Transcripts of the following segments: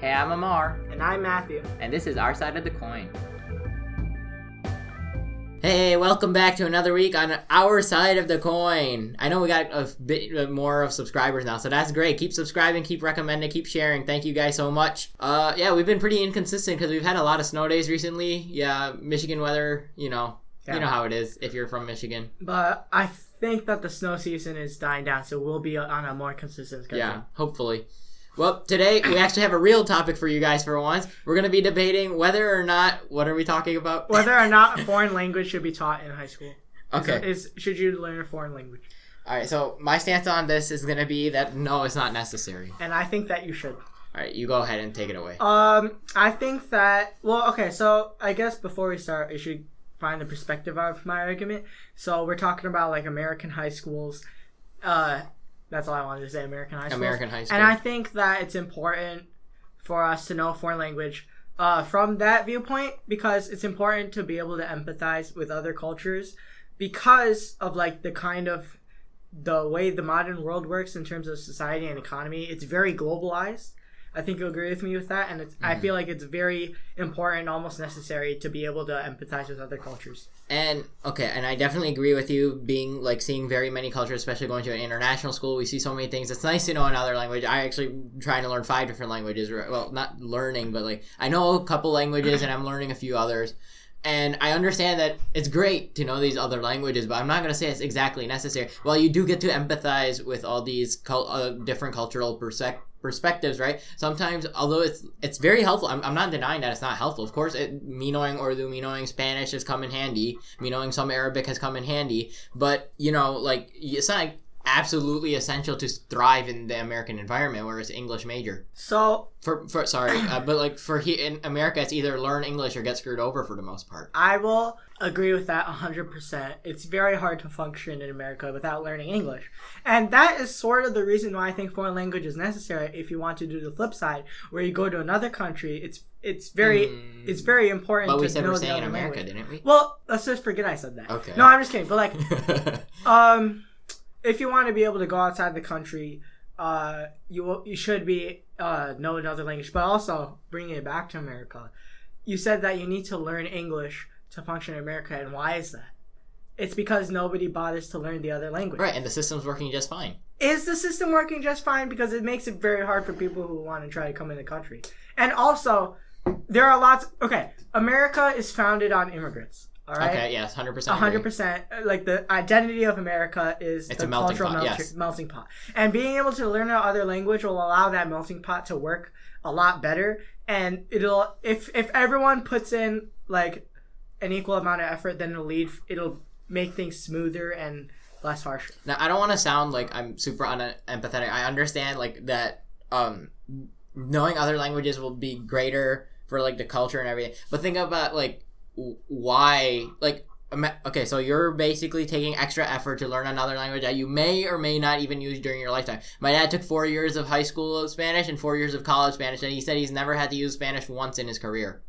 Hey, I'm Amar, And I'm Matthew. and this is our side of the coin. Hey, welcome back to another week on our side of the coin. I know we got a bit more of subscribers now, so that's great. Keep subscribing, keep recommending, keep sharing. Thank you guys so much. Uh, yeah, we've been pretty inconsistent because we've had a lot of snow days recently. Yeah, Michigan weather, you know, you know how it is if you're from Michigan. But I think that the snow season is dying down, so we'll be on a more consistent schedule. Yeah, hopefully. Well, today we actually have a real topic for you guys for once. We're going to be debating whether or not. What are we talking about? Whether or not a foreign language should be taught in high school. Okay. Is, should you learn a foreign language? All right. So my stance on this is going to be that no, it's not necessary. And I think that you should. All right, you go ahead and take it away. Um, I think that well, okay. So I guess before we start, we should find the perspective of my argument. So we're talking about like American high schools. Uh, that's all I wanted to say. American high schools. American high school. And I think that it's important for us to know foreign language uh, from that viewpoint because it's important to be able to empathize with other cultures because of like the kind of the way the modern world works in terms of society and economy. It's very globalized. I think you'll agree with me with that, and it's, I mm-hmm. feel like it's very important, almost necessary, to be able to empathize with other cultures. And okay, and I definitely agree with you. Being like seeing very many cultures, especially going to an international school, we see so many things. It's nice to know another language. I actually trying to learn five different languages. Well, not learning, but like I know a couple languages, and I'm learning a few others. And I understand that it's great to know these other languages, but I'm not going to say it's exactly necessary. Well, you do get to empathize with all these cul- uh, different cultural persec- perspectives, right? Sometimes, although it's it's very helpful, I'm, I'm not denying that it's not helpful. Of course, it, me knowing Urdu, me knowing Spanish has come in handy. Me knowing some Arabic has come in handy. But you know, like it's not absolutely essential to thrive in the American environment where it's English major. So For for sorry, uh, but like for he in America, it's either learn English or get screwed over for the most part. I will agree with that 100%. It's very hard to function in America without learning English. And that is sort of the reason why I think foreign language is necessary if you want to do the flip side where you go to another country. It's it's very Mm. it's very important But we to said know we're saying in America, language. didn't we? Well, let's just forget I said that. Okay. No, I'm just kidding. But like um if you want to be able to go outside the country, uh you will, you should be uh know another language. But also bringing it back to America. You said that you need to learn English to function in America and why is that? It's because nobody bothers to learn the other language. right, and the system's working just fine. Is the system working just fine? Because it makes it very hard for people who want to try to come in the country. And also, there are lots. Okay, America is founded on immigrants. All right. Okay, yes, hundred percent. hundred percent. Like the identity of America is It's the a melting cultural pot, melting, yes. melting pot, and being able to learn another language will allow that melting pot to work a lot better. And it'll if if everyone puts in like an equal amount of effort, then it'll lead. It'll make things smoother and less harsh. Now, I don't want to sound like I'm super unempathetic. I understand like that um knowing other languages will be greater for like the culture and everything. But think about like why like okay, so you're basically taking extra effort to learn another language that you may or may not even use during your lifetime. My dad took 4 years of high school Spanish and 4 years of college Spanish and he said he's never had to use Spanish once in his career.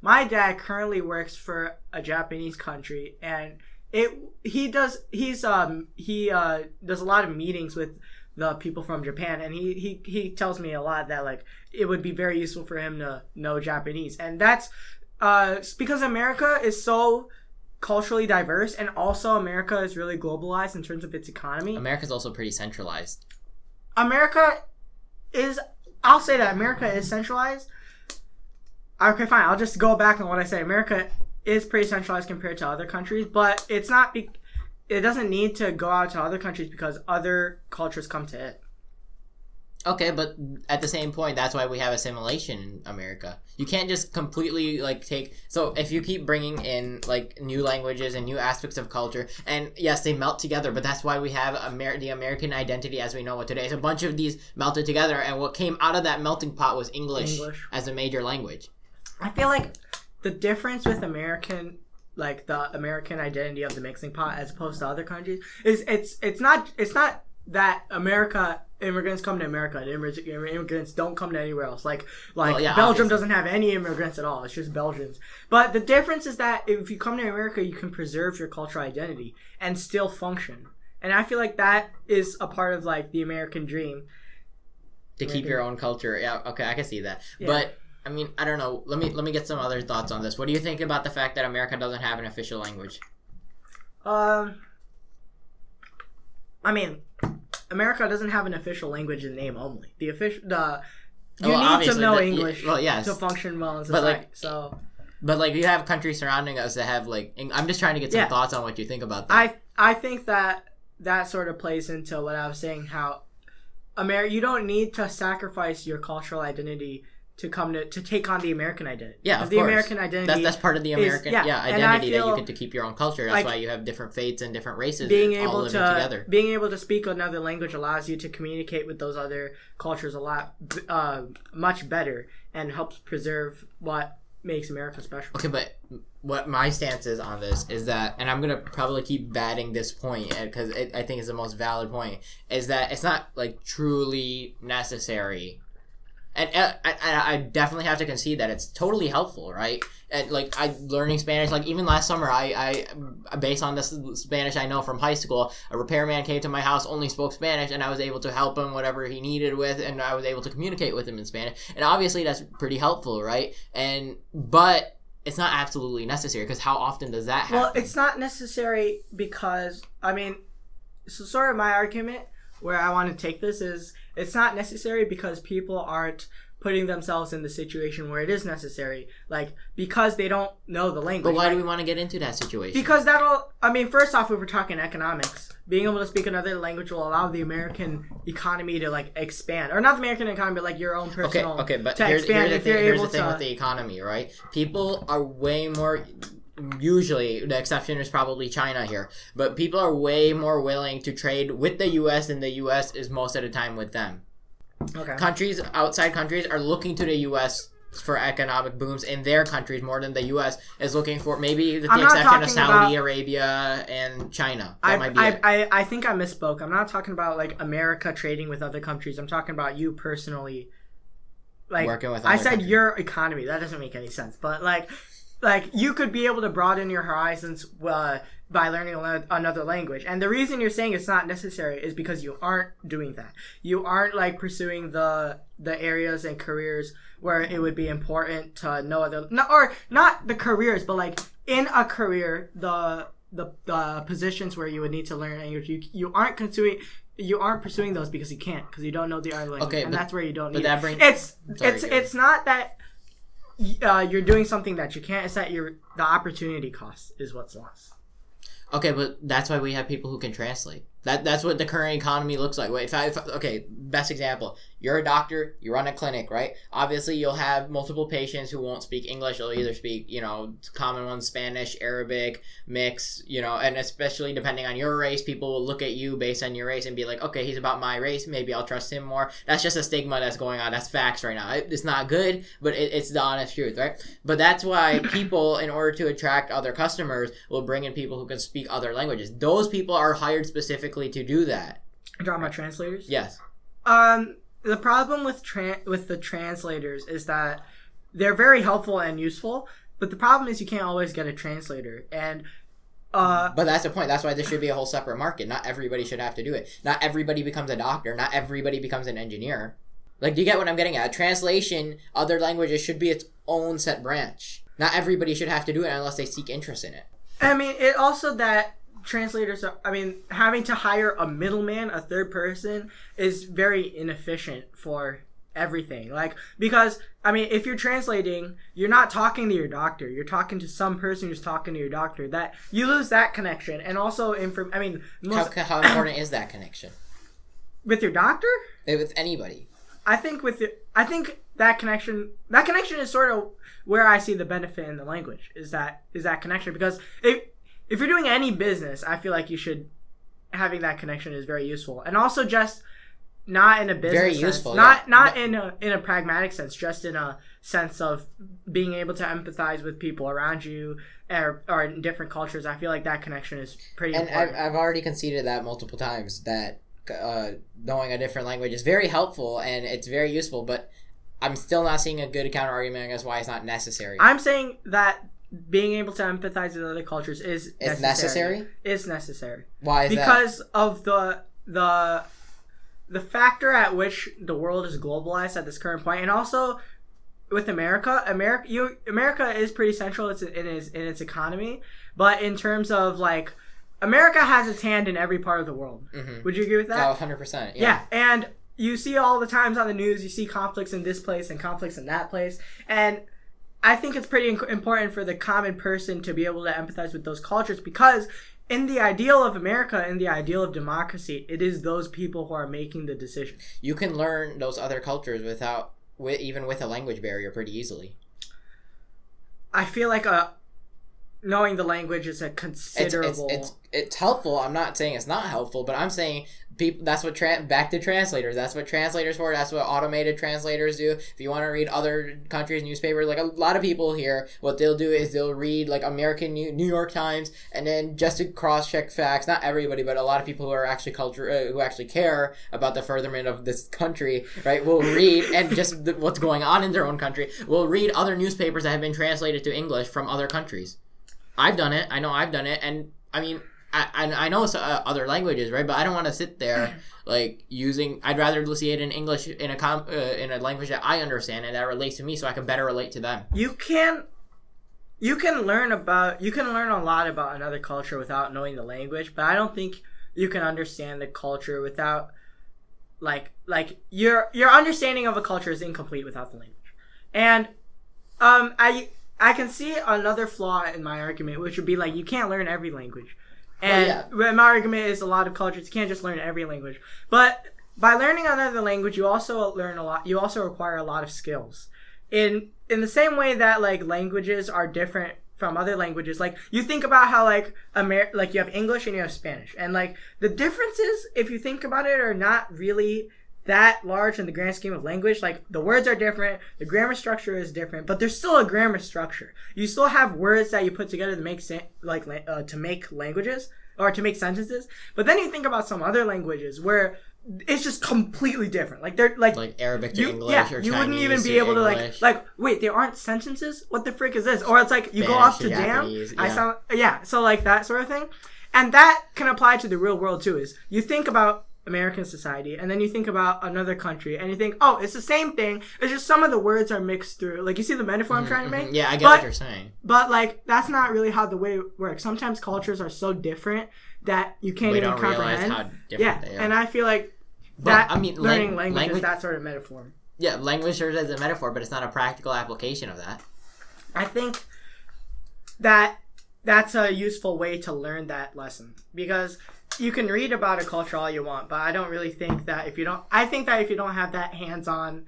My dad currently works for a Japanese country, and it he does he's um he uh does a lot of meetings with the people from Japan, and he he he tells me a lot that like it would be very useful for him to know Japanese, and that's uh because America is so culturally diverse, and also America is really globalized in terms of its economy. America's also pretty centralized. America is I'll say that America is centralized. Okay, fine. I'll just go back on what I say. America is pretty centralized compared to other countries, but it's not be- it doesn't need to go out to other countries because other cultures come to it. Okay, but at the same point, that's why we have assimilation in America. You can't just completely like take. So if you keep bringing in like new languages and new aspects of culture, and yes, they melt together, but that's why we have Amer- the American identity as we know it today. It's a bunch of these melted together, and what came out of that melting pot was English, English. as a major language. I feel like the difference with American like the American identity of the mixing pot as opposed to other countries is it's it's not it's not that America immigrants come to America immigrants, immigrants don't come to anywhere else. Like like Well, yeah, Belgium obviously. doesn't have any immigrants at all. It's just Belgians. But the difference is that if you come to America, you can preserve your cultural identity and still function. And I feel like that is a part of like the American dream. to keep your own culture. Yeah, okay, I can see that. Yeah. But I mean, I don't know. Let me let me get some other thoughts on this. What do you think about the fact that America doesn't have an official language? Um, I mean, America doesn't have an official language in name only. The official the you Well, need to know the- English well, yes. to function well in But, society. like, so But like you have countries surrounding us that have like. I'm just trying to get some Yeah. thoughts on what you think about that. I I think that that sort of plays into what I was saying. How America, you don't need to sacrifice your cultural identity to come to to take on the American identity. Yeah, of the course. American identity. that's that's part of the is- American yeah, yeah, identity that you get to keep your own culture. That's like why you have different faiths and different races being all able living to together. being able to speak another language allows you to communicate with those other cultures a lot uh, much better and helps preserve what makes America special. Okay, but what my stance is on this is that, and I'm gonna probably keep batting this point because I think it's the most valid point, is that it's not like truly necessary. And uh, I, I, I definitely have to concede that it's totally helpful, right? And like I learning Spanish, like even last summer, I, I based on this Spanish I know from high school, a repairman came to my house, only spoke Spanish, and I was able to help him whatever he needed with, and I was able to communicate with him in Spanish. And obviously that's pretty helpful, right? And but it's not absolutely necessary because how often does that happen? Well, it's not necessary because I mean, so sort of my argument where I want to take this is it's not necessary because people aren't putting themselves in the situation where it is necessary, like because they don't know the language. but why right? do we want to get into that situation? Because that'll, I mean, first off, if we're talking economics, being able to speak another language will allow the American economy to like expand, or not the American economy, but like your own personal. okay, okay, but to here's, expand here's the thing, here's the thing to- with the economy, right? People are way more. Usually, the exception is probably China here, but people are way more willing to trade with the U.S. than the U.S. is most of the time with them. Okay. Countries outside countries are looking to the U.S. for economic booms in their countries more than the U.S. is looking for. Maybe with the exception of Saudi about- Arabia and China. That I, might be I, it. I, I think I misspoke. I'm not talking about like America trading with other countries. I'm talking about you personally. Like Working with I said, countries. your economy. That doesn't make any sense. But like, like you could be able to broaden your horizons uh, by learning ano- another language. And the reason you're saying it's not necessary is because you aren't doing that. You aren't like pursuing the the areas and careers where it would be important to know other, no, or not the careers, but like in a career, the the the positions where you would need to learn language. You you aren't pursuing. You aren't pursuing those because you can't, because you don't know the other language, Okay, and but- that's where you don't but need. that it. brings- it's Sorry, it's it's not that uh, you're doing something that you can't. It's that you're the opportunity cost is what's lost. Okay, but that's why we have people who can translate. That that's what the current economy looks like. Wait, if I, if, okay, best example. You're a doctor. You run a clinic, right? Obviously, you'll have multiple patients who won't speak English. They'll either speak, you know, common ones, Spanish, Arabic, mix, you know, and especially depending on your race, people will look at you based on your race and be like, okay, he's about my race. Maybe I'll trust him more. That's just a stigma that's going on. That's facts right now. It- It's not good, but it, it's the honest truth, right? But that's why people, in order to attract other customers, will bring in people who can speak other languages. Those people are hired specifically to do that. Talking translators. Yes. Um, the problem with tran with the translators is that they're very helpful and useful, but the problem is you can't always get a translator, and uh, But that's the point. That's why there should be a whole separate market. Not everybody should have to do it. Not everybody becomes a doctor. Not everybody becomes an engineer. Like, do you get what I'm getting at? Translation, other languages should be its own set branch. Not everybody should have to do it unless they seek interest in it. I mean, it also that translators are, I mean, having to hire a middleman, a third person, is very inefficient for everything. Like, because, I mean, if you're translating, you're not talking to your doctor. You're talking to some person who's talking to your doctor. That, you lose that connection. And also, inform, I mean, How, most, how important is that connection? with your doctor? Eh, With anybody. I think with the, I think that connection that connection is sort of where I see the benefit in the language is that is that connection because if if you're doing any business, I feel like you should having that connection is very useful and also just not in a business Very sense, useful, not yeah. not No- in a in a pragmatic sense, just in a sense of being able to empathize with people around you or, or in different cultures. I feel like that connection is pretty And important. I've, I've already conceded that multiple times that uh, knowing a different language is very helpful and it's very useful, but I'm still not seeing a good counter argument against why it's not necessary. I'm saying that being able to empathize with other cultures is It's necessary? Is necessary why is that? because of the the the factor at which the world is globalized at this current point, and also with America, America, you America is pretty central. It's in its in its economy, but in terms of like, America has its hand in every part of the world. Mhm. Would you agree with that? Oh, 100%. Yeah. Yeah, and you see all the times on the news, you see conflicts in this place and conflicts in that place, and I think it's pretty important for the common person to be able to empathize with those cultures because in the ideal of America, in the ideal of democracy, it is those people who are making the decisions. You can learn those other cultures without, with, even with a language barrier pretty easily. I feel like a knowing the language is a It's, considerable. it's, it's, it's helpful. I'm not saying it's not helpful, but I'm saying people. That's what tra- back to translators. That's what translators for. That's what automated translators do. If you want to read other countries' newspapers, like a lot of people here, what they'll do is they'll read like American New, New York Times, and then just to cross check facts. Not everybody, but a lot of people who are actually culture uh, who actually care about the furtherment of this country, right? Will read and just the, what's going on in their own country. Will read other newspapers that have been translated to English from other countries. I've done it. I know I've done it, and I mean, I I, I know s- uh, other languages, right? But I don't want to sit there like using. I'd rather see it in English in a com, uh, in a language that I understand and that relates to me, so I can better relate to them. you can you can learn about you can learn a lot about another culture without knowing the language but i don't think you can understand the culture without like like your your understanding of a culture is incomplete without the language and um i i can see another flaw in my argument which would be like you can't learn every language. Oh, and yeah. my argument is a lot of cultures you can't just learn every language. But by learning another language you also learn a lot you also require a lot of skills. In in the same way that like languages are different from other languages like you think about how like Amer- like you have english and you have spanish. And like the differences if you think about it are not really that large in the grand scheme of language like the words are different the grammar structure is different but there's still a grammar structure you still have words that you put together to make sen- like uh, to make languages or to make sentences but then you think about some other languages where it's just completely different like they're like Like Arabic to you, English yeah, or you Chinese wouldn't even be able to English. like like wait, there aren't sentences. What the frick is this? Or it's like you go off to to damn. Japanese, I yeah. sound yeah. So like that sort of thing, and that can apply to the real world too. Is you think about American society, and then you think about another country, and you think, oh, it's the same thing. It's just some of the words are mixed through. Like you see the metaphor I'm trying to make. Mhm. Yeah, I get But- what you're saying. But like that's not really how the way it works. Sometimes cultures are so different that you can't We even don't realize comprehend. how different yeah, they are. and I feel like But, that I mean, learning lang- language, is language- that sort of metaphor. yeah, language serves as a metaphor, but it's not a practical application of that. I think that that's a useful way to learn that lesson because you can read about a culture all you want, but I don't really think that if you don't I think that if you don't have that hands-on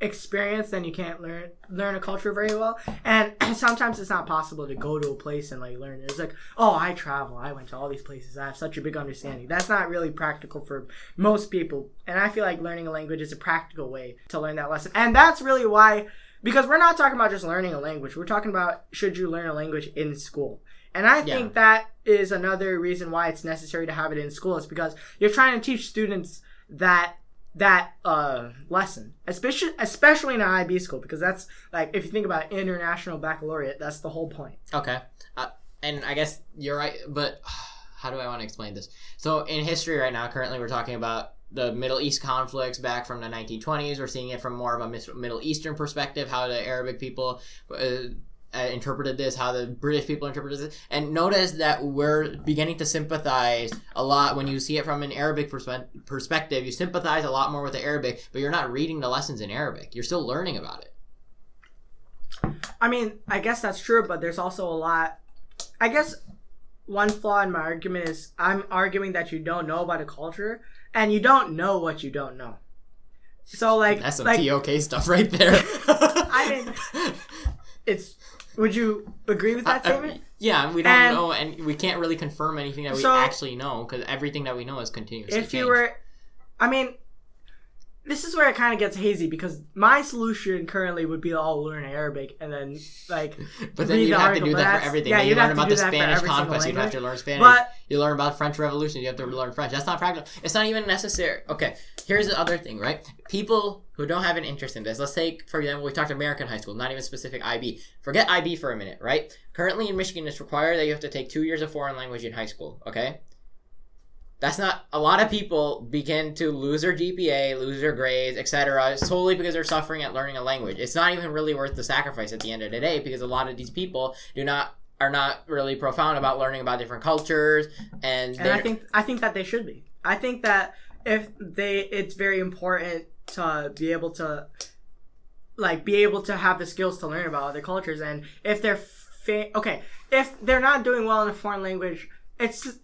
experience then you can't learn learn a culture very well. And sometimes it's not possible to go to a place and like learn. It's like, "Oh, I travel. I went to all these places. I have such a big understanding." That's not really practical for most people. And I feel like learning a language is a practical way to learn that lesson. And that's really why because we're not talking about just learning a language. We're talking about should you learn a language in school. And I Yeah. think that is another reason why it's necessary to have it in school is because you're trying to teach students that that uh lesson especially especially in an IB school because that's like if you think about international baccalaureate that's the whole point Okay. Uh, and I guess you're right, but how do I want to explain this? So, in history right now, currently we're talking about the Middle East conflicts back from the 1920s. We're seeing it from more of a Middle Eastern perspective, how the Arabic people uh, uh, interpreted this, how the British people interpreted this. And notice that we're beginning to sympathize a lot when you see it from an Arabic perspe- perspective. You sympathize a lot more with the Arabic, but you're not reading the lessons in Arabic. You're still learning about it. I mean I guess that's true but there's also a lot I guess one flaw in my argument is I'm arguing that you don't know about a culture and you don't know what you don't know so like That's some like TOK stuff right there. I mean- it's would you agree with that statement yeah, we don't And- know, and we can't really confirm anything that we So- actually know because everything that we know is continuously if you were i mean this is where it kind of gets hazy because my solution currently would be to all learn arabic and then like but then you'd the have to do that for everything. yeah, then you learn about the Spanish conquest, you'd have to learn Spanish. but you learn about French Revolution, you have to learn French. That's not practical. It's not even necessary. Okay, here's the other thing, right? People who don't have an interest in this, let's take, for example, we talked American high school, not even specific IB. Forget IB for a minute, right? Currently in Michigan, it's required that you have to take two years of foreign language in high school, okay? That's not a lot of people begin to lose their GPA, lose their grades, etc. solely because they're suffering at learning a language. It's not even really worth the sacrifice at the end of the day because a lot of these people do not are not really profound about learning about different cultures and, and I think I think that they should be. I think that if they it's very important to be able to like be able to have the skills to learn about other cultures and if they're fa- okay if they're not doing well in a foreign language it's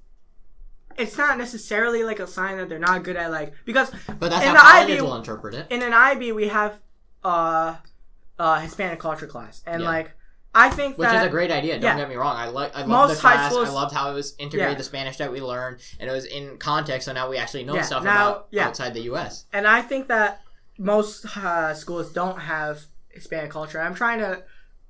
it's not necessarily like a sign that they're not good at like because but that's in how the colleges IB will interpret it. in an IB we have uh uh Hispanic culture class and Yeah. like I think that Which that is a great idea. Don't yeah. get me wrong. I like I loved Most the high class. schools- I loved how it was integrated Yeah. the Spanish that we learned, and it was in context. So now we actually know Yeah, stuff now- about outside the U.S. and I think that most uh, schools don't have Hispanic culture. I'm trying to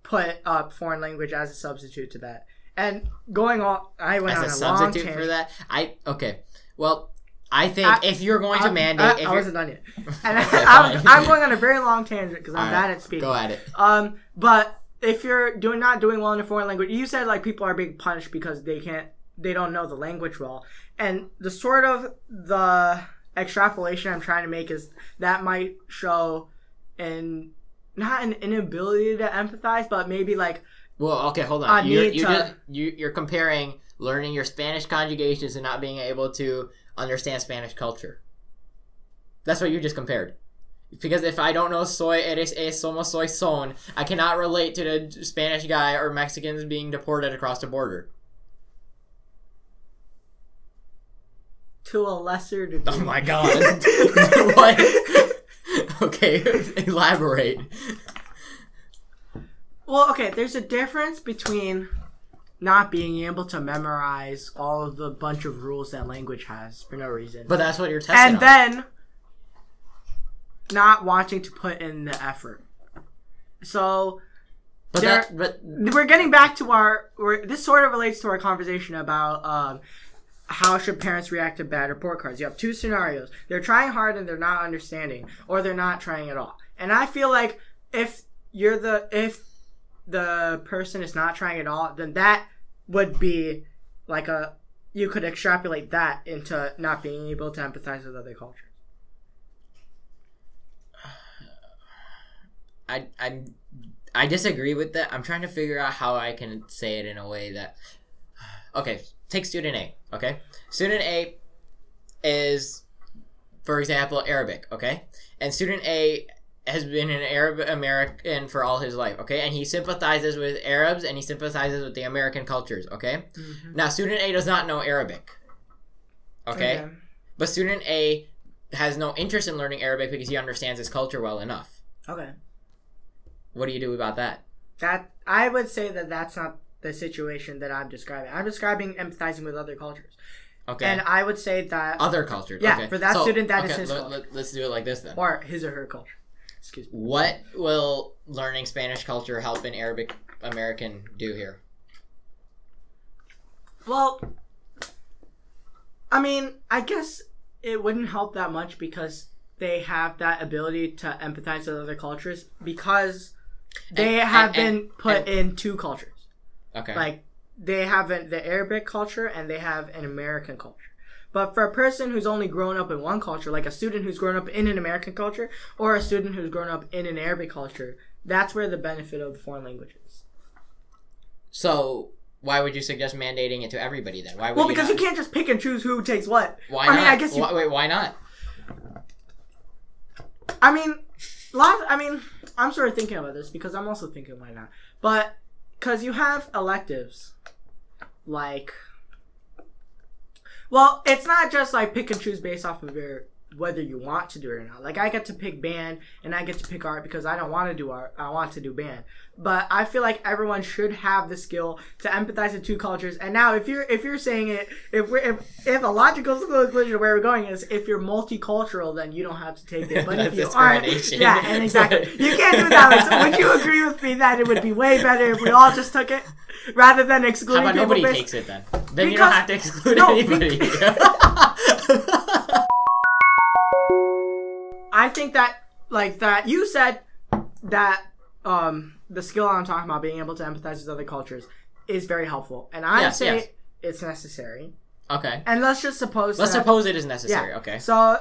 put up foreign language as a substitute to that. And going on, I went As on a, long substitute tangent. for that, I okay. Well, I think I- if you're going to mandate, I, if I wasn't done yet, and Okay, I'm. I'm going on a very long tangent because I'm All bad at speaking. Go at it. Um, but if you're doing not doing well in a foreign language, you said like people are being punished because they can't, they don't know the language well, and the sort of the extrapolation I'm trying to make is that might show in not an inability to empathize, but maybe like Well, okay, hold on. You're, need you to- just, you're comparing learning your Spanish conjugations and not being able to understand Spanish culture. That's what you just compared. Because if I don't know soy eres es somos soy son, I cannot relate to the Spanish guy or Mexicans being deported across the border. to a lesser degree. Oh my god. what? okay, elaborate. Well, okay, there's a difference between not being able to memorize all of the bunch of rules that language has for no reason. But that's what you're testing and on. then not wanting to put in the effort. So but there- that, but we're getting back to our. We're, this sort of relates to our conversation about um, how should parents react to bad report cards. You have two scenarios: they're trying hard and they're not understanding, or they're not trying at all. And I feel like if you're the if the person is not trying at all, then that would be like a you could extrapolate that into not being able to empathize with other cultures. I I I disagree with that. I'm trying to figure out how I can say it in a way that okay. Take student A. Okay, student A is, for example, Arabic. Okay, and student A has been an Arab American for all his life. Okay, and he sympathizes with Arabs and he sympathizes with the American cultures. Okay, mm-hmm. now student A does not know Arabic. okay. But student A has no interest in learning Arabic because he understands his culture well enough. Okay. What do you do about that? That I would say that that's not the situation that I'm describing. I'm describing empathizing with other cultures, Okay. and I would say that Other cultures. Yeah, okay. for that student, that is his let, culture. us do it like this then. or his or her culture. Excuse me. What will learning Spanish culture help an Arabic American do here? Well, I mean, I guess it wouldn't help that much because they have that ability to empathize with other cultures because they And- have and- been put in two cultures. Okay. Like they have an, the Arabic culture and they have an American culture. But for a person who's only grown up in one culture, like a student who's grown up in an American culture or a student who's grown up in an Arabic culture, that's where the benefit of the foreign language is. so why would you suggest mandating it to everybody then? Why would Well, you because not? you can't just pick and choose who takes what. Why I not? mean, I guess you- Why, wait, why not? I mean, lot. I mean, I'm sort of thinking about this because I'm also thinking why not. But because you have electives, like, well, it's not just like pick and choose based off of your whether you want to do it or not. Like I get to pick band and I get to pick art because I don't want to do art. I want to do band. But I feel like everyone should have the skill to empathize with two cultures. And now, if you're if you're saying it, if we're if, if a logical conclusion of where we're going is if you're multicultural, then you don't have to take it. But if you aren't, yeah, and exactly, you can't do that. Like, so would you agree with me that it would be way better if we all just took it rather than How excluding about people nobody based- takes it then? Then you don't have to exclude no, anybody. I think that like that you said that um the skill I'm talking about being able to empathize with other cultures is very helpful and I Yes, say yes. it's necessary Okay. And let's just suppose. Let's that- suppose it is necessary. Yeah. Okay. So,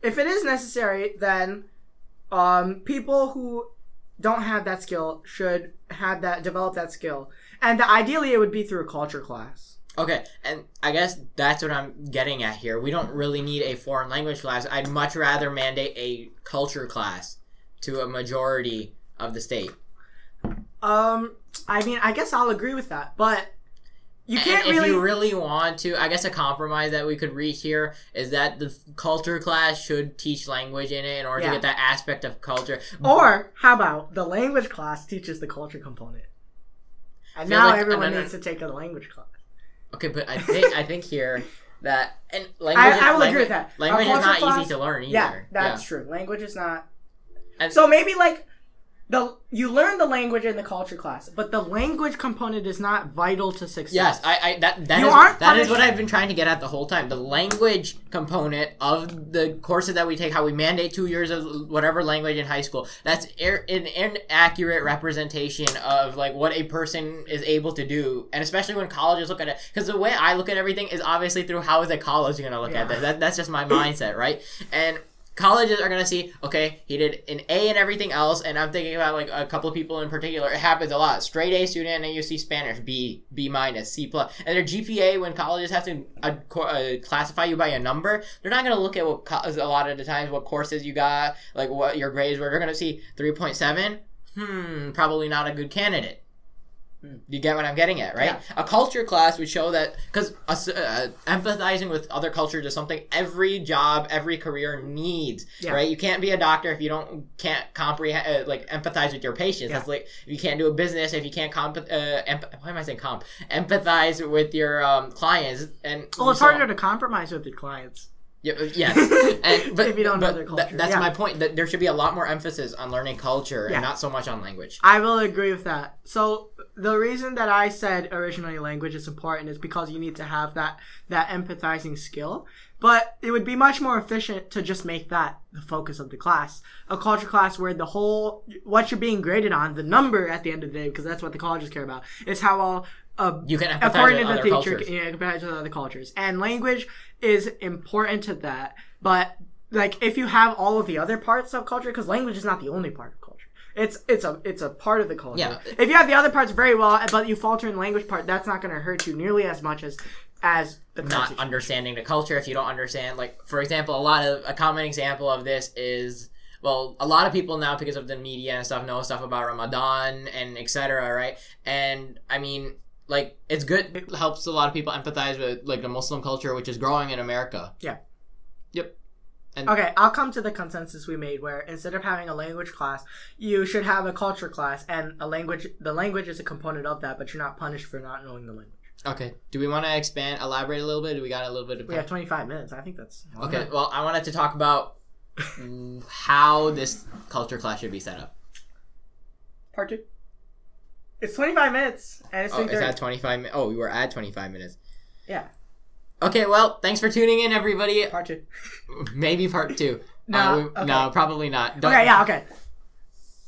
if it is necessary, then um, people who don't have that skill should have that develop that skill, and ideally it would be through a culture class. Okay, and I guess that's what I'm getting at here. We don't really need a foreign language class. I'd much rather mandate a culture class to a majority of the state. Um, I mean, I guess I'll agree with that, but you can't and really. if you really want to, I guess a compromise that we could reach here is that the culture class should teach language in it in order Yeah. to get that aspect of culture. or how about the language class teaches the culture component, and now like everyone needs to take a language class. Okay, but I think I think here that and language. I will language, agree with that. Language is not easy to learn either. Yeah, that's true. Language is not. And- so maybe like the you learn the language in the culture class, but the language component is not vital to success. Yes, I, I that that You is- aren't that is what I've been trying to get at the whole time. The language component of the courses that we take, how we mandate two years of whatever language in high school. That's ir- an inaccurate representation of like what a person is able to do, and especially when colleges look at it. Because the way I look at everything is obviously through how is a college going to look at this. That, that's just my mindset, right? And colleges are gonna see okay he did an a and everything else and i'm thinking about like a couple of people in particular. It happens a lot. Straight a student and you see spanish b b minus c plus. And their gpa when colleges have to uh, classify you by a number they're not gonna look at what co- a lot of the times what courses you got like what your grades were. They're gonna see 3.7 hmm probably not a good candidate you get what I'm getting at, right? Yeah. A culture class would show that because uh, empathizing with other cultures is something every job, every career needs, Yeah. right? You can't be a doctor if you don't can't comprehend, uh, like empathize with your patients. Yeah. That's like you can't do a business if you can't comp. Uh, emp- why am I saying comp? Empathize with your um, clients, and Well, it's so- harder to compromise with your clients. Yeah, uh, yes, and, but If you don't know their th- culture, that's yeah. my point. That there should be a lot more emphasis on learning culture Yeah. and not so much on language. I will agree with that. So the reason that I said originally language is important is because you need to have that that empathizing skill. But it would be much more efficient to just make that the focus of the class. A culture class where the whole what you're being graded on, the number at the end of the day, because that's what the colleges care about, is how well uh, You can empathize according with to the other teacher cultures. yeah, compared to other cultures. And language is important to that. But like if you have all of the other parts of culture, because language is not the only part of culture. It's it's a it's a part of the culture. Yeah. If you have the other parts very well, but you falter in the language part, that's not going to hurt you nearly as much as as the not understanding the culture if you don't understand like for example a lot of a common example of this is well a lot of people now because of the media and stuff know stuff about ramadan and etc right and i mean like it's good it helps a lot of people empathize with like the muslim culture which is growing in america Yeah. yep and Okay, I'll come to the consensus we made where instead of having a language class, you should have a culture class and a language the language is a component of that, but you're not punished for not knowing the language. okay do we want to expand elaborate a little bit do we got a little bit of We have 25 minutes. I think that's okay well i wanted to talk about how this culture class should be set up Part 2. It's 25 minutes and it's oh is that 25 minutes oh we were at 25 minutes Yeah, Okay, well, thanks for tuning in, everybody. part 2. Maybe part two. No, Uh, we- okay. no, probably not. Don't- Okay, yeah, okay.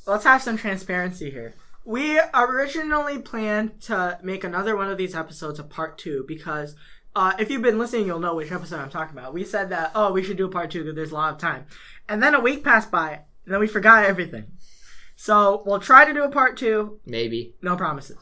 Let's have some transparency here. We originally planned to make another one of these episodes a part two because uh, if you've been listening, you'll know which episode I'm talking about. We said that, oh, we should do a part two because there's a lot of time. And then a week passed by, and then we forgot everything. So we'll try to do a part two, Maybe. no promises.